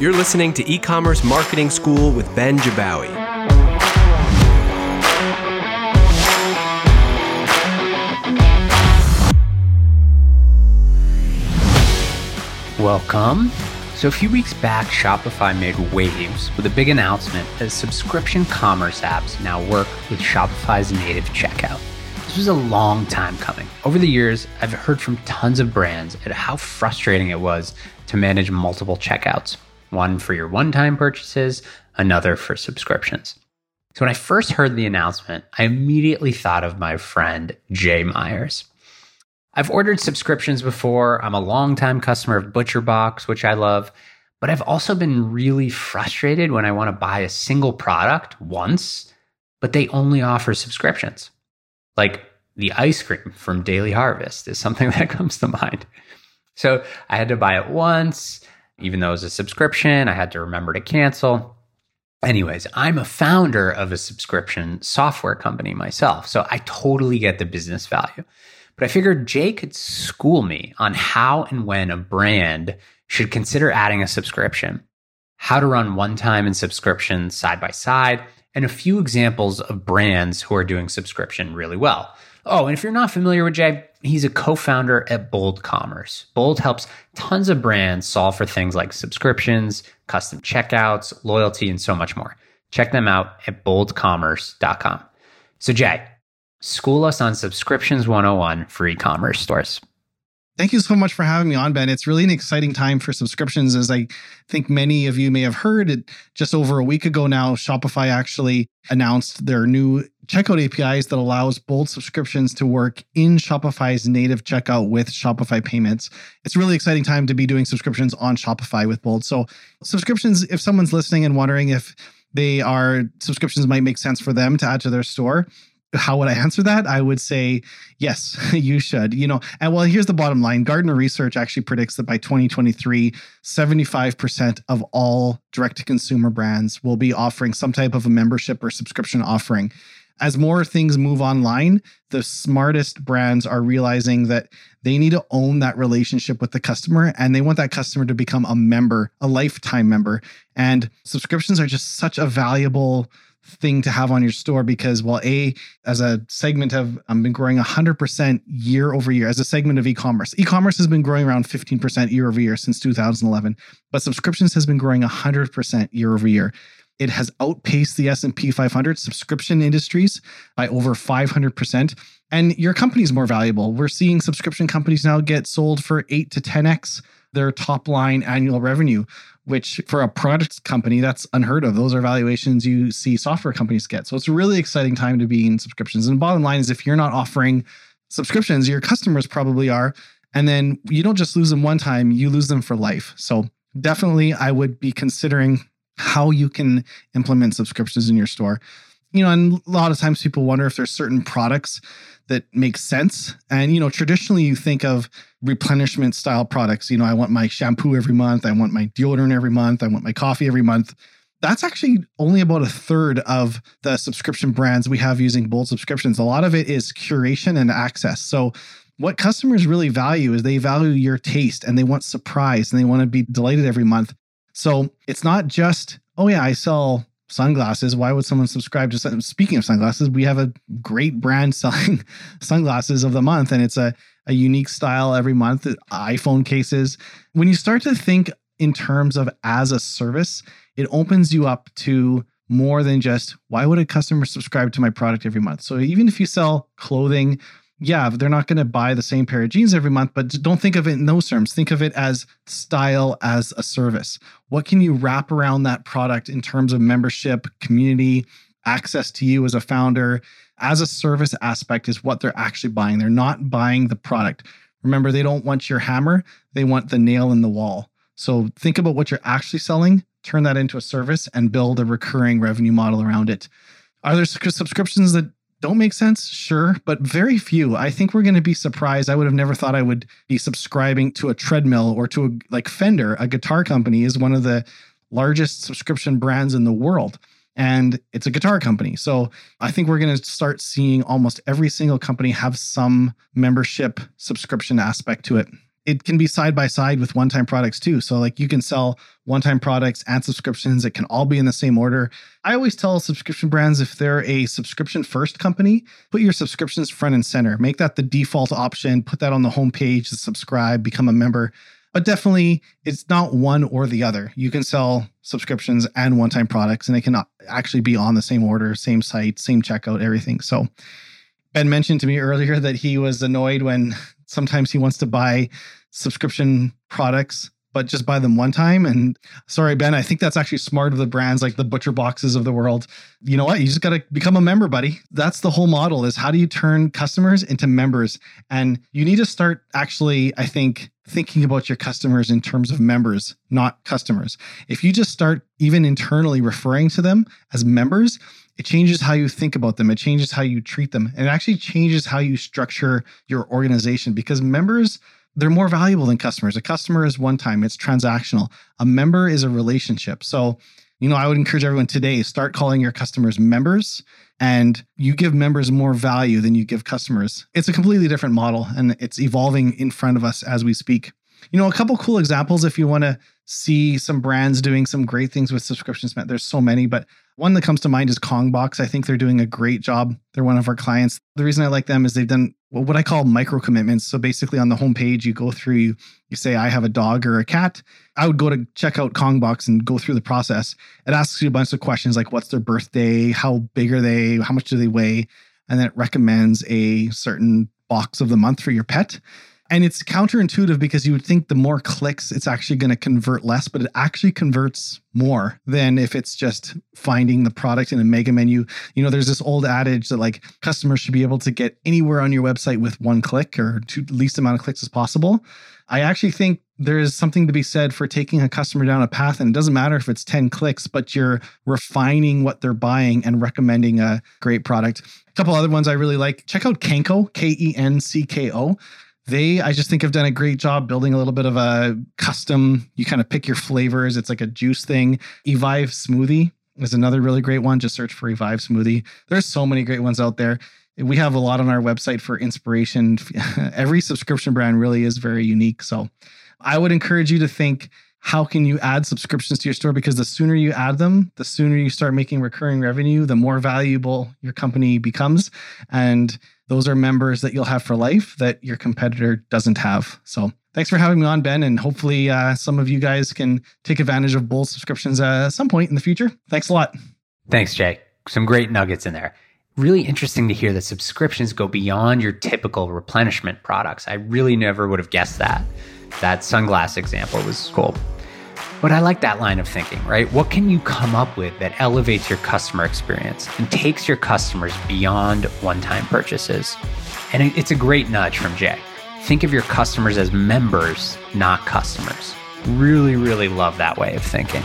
You're listening to e commerce marketing school with Ben Jabbawy. Welcome. So, a few weeks back, Shopify made waves with a big announcement that subscription commerce apps now work with Shopify's native checkout. This was a long time coming. Over the years, I've heard from tons of brands at how frustrating it was to manage multiple checkouts one for your one time purchases, another for subscriptions. So, when I first heard the announcement, I immediately thought of my friend Jay Myers. I've ordered subscriptions before. I'm a longtime customer of ButcherBox, which I love, but I've also been really frustrated when I want to buy a single product once, but they only offer subscriptions. Like the ice cream from Daily Harvest is something that comes to mind. So I had to buy it once, even though it was a subscription, I had to remember to cancel. Anyways, I'm a founder of a subscription software company myself, so I totally get the business value. But I figured Jay could school me on how and when a brand should consider adding a subscription, how to run one time and subscription side by side, and a few examples of brands who are doing subscription really well. Oh, and if you're not familiar with Jay, he's a co founder at Bold Commerce. Bold helps tons of brands solve for things like subscriptions, custom checkouts, loyalty, and so much more. Check them out at boldcommerce.com. So, Jay, School us on Subscriptions 101 for e commerce stores. Thank you so much for having me on, Ben. It's really an exciting time for subscriptions. As I think many of you may have heard, it, just over a week ago now, Shopify actually announced their new checkout APIs that allows Bold subscriptions to work in Shopify's native checkout with Shopify payments. It's a really exciting time to be doing subscriptions on Shopify with Bold. So, subscriptions, if someone's listening and wondering if they are subscriptions might make sense for them to add to their store, how would I answer that? I would say, yes, you should. You know, and well, here's the bottom line Gartner Research actually predicts that by 2023, 75% of all direct to consumer brands will be offering some type of a membership or subscription offering. As more things move online, the smartest brands are realizing that they need to own that relationship with the customer and they want that customer to become a member, a lifetime member. And subscriptions are just such a valuable thing to have on your store because while a as a segment have um, been growing 100% year over year. As a segment of e-commerce e-commerce has been growing around 15% year over year since 2011 but subscriptions has been growing 100% year over year it has outpaced the S&P 500 subscription industries by over 500% and your company is more valuable we're seeing subscription companies now get sold for 8 to 10x their top line annual revenue which for a product company, that's unheard of. Those are valuations you see software companies get. So it's a really exciting time to be in subscriptions. And bottom line is if you're not offering subscriptions, your customers probably are. And then you don't just lose them one time, you lose them for life. So definitely I would be considering how you can implement subscriptions in your store. You know, and a lot of times people wonder if there's certain products that make sense. And, you know, traditionally you think of replenishment style products. You know, I want my shampoo every month, I want my deodorant every month, I want my coffee every month. That's actually only about a third of the subscription brands we have using Bold subscriptions. A lot of it is curation and access. So, what customers really value is they value your taste and they want surprise and they want to be delighted every month. So, it's not just, oh, yeah, I sell sunglasses. Why would someone subscribe to? Something? Speaking of sunglasses, we have a great brand selling sunglasses of the month, and it's a a unique style every month. Uh, iPhone cases. When you start to think in terms of as a service, it opens you up to more than just why would a customer subscribe to my product every month. So even if you sell clothing yeah, they're not going to buy the same pair of jeans every month, but don't think of it in those terms. Think of it as style as a service. What can you wrap around that product in terms of membership, community, access to you as a founder? As a service aspect is what they're actually buying. They're not buying the product. Remember, they don't want your hammer, they want the nail in the wall. So think about what you're actually selling, turn that into a service, and build a recurring revenue model around it. Are there subscriptions that don't make sense? Sure, but very few. I think we're going to be surprised. I would have never thought I would be subscribing to a treadmill or to a like Fender, a guitar company is one of the largest subscription brands in the world and it's a guitar company. So I think we're going to start seeing almost every single company have some membership subscription aspect to it. It can be side by side with one time products too. So, like, you can sell one time products and subscriptions. It can all be in the same order. I always tell subscription brands if they're a subscription first company, put your subscriptions front and center. Make that the default option, put that on the homepage, subscribe, become a member. But definitely, it's not one or the other. You can sell subscriptions and one time products, and they can actually be on the same order, same site, same checkout, everything. So, Ben mentioned to me earlier that he was annoyed when sometimes he wants to buy subscription products but just buy them one time. And sorry, Ben, I think that's actually smart of the brands like the butcher boxes of the world. You know what? You just got to become a member, buddy. That's the whole model is how do you turn customers into members? And you need to start actually, I think, thinking about your customers in terms of members, not customers. If you just start even internally referring to them as members, it changes how you think about them. It changes how you treat them. And it actually changes how you structure your organization because members they're more valuable than customers. A customer is one time, it's transactional. A member is a relationship. So, you know, I would encourage everyone today start calling your customers members and you give members more value than you give customers. It's a completely different model and it's evolving in front of us as we speak. You know, a couple cool examples if you want to see some brands doing some great things with subscriptions. There's so many, but one that comes to mind is Kongbox. I think they're doing a great job. They're one of our clients. The reason I like them is they've done what I call micro commitments. So basically, on the homepage, you go through, you, you say, I have a dog or a cat. I would go to check out Kongbox and go through the process. It asks you a bunch of questions like what's their birthday, how big are they, how much do they weigh, and then it recommends a certain box of the month for your pet. And it's counterintuitive because you would think the more clicks, it's actually going to convert less, but it actually converts more than if it's just finding the product in a mega menu. You know, there's this old adage that like customers should be able to get anywhere on your website with one click or to least amount of clicks as possible. I actually think there is something to be said for taking a customer down a path and it doesn't matter if it's 10 clicks but you're refining what they're buying and recommending a great product a couple other ones i really like check out kencko k-e-n-c-k-o they i just think have done a great job building a little bit of a custom you kind of pick your flavors it's like a juice thing. Evive smoothie is another really great one just search for evive smoothie. There's so many great ones out there. We have a lot on our website for inspiration. Every subscription brand really is very unique so i would encourage you to think how can you add subscriptions to your store? Because the sooner you add them the sooner you start making recurring revenue the more valuable your company becomes. And those are members that you'll have for life that your competitor doesn't have. So thanks for having me on, Ben. And hopefully, uh, some of you guys can take advantage of Bold subscriptions uh, at some point in the future. Thanks a lot. Thanks, Jay. Some great nuggets in there. Really interesting to hear that subscriptions go beyond your typical replenishment products. I really never would have guessed that. That sunglass example was cool. But I like that line of thinking, right? What can you come up with that elevates your customer experience and takes your customers beyond one time purchases? And it's a great nudge from Jay. Think of your customers as members, not customers. Really, really love that way of thinking.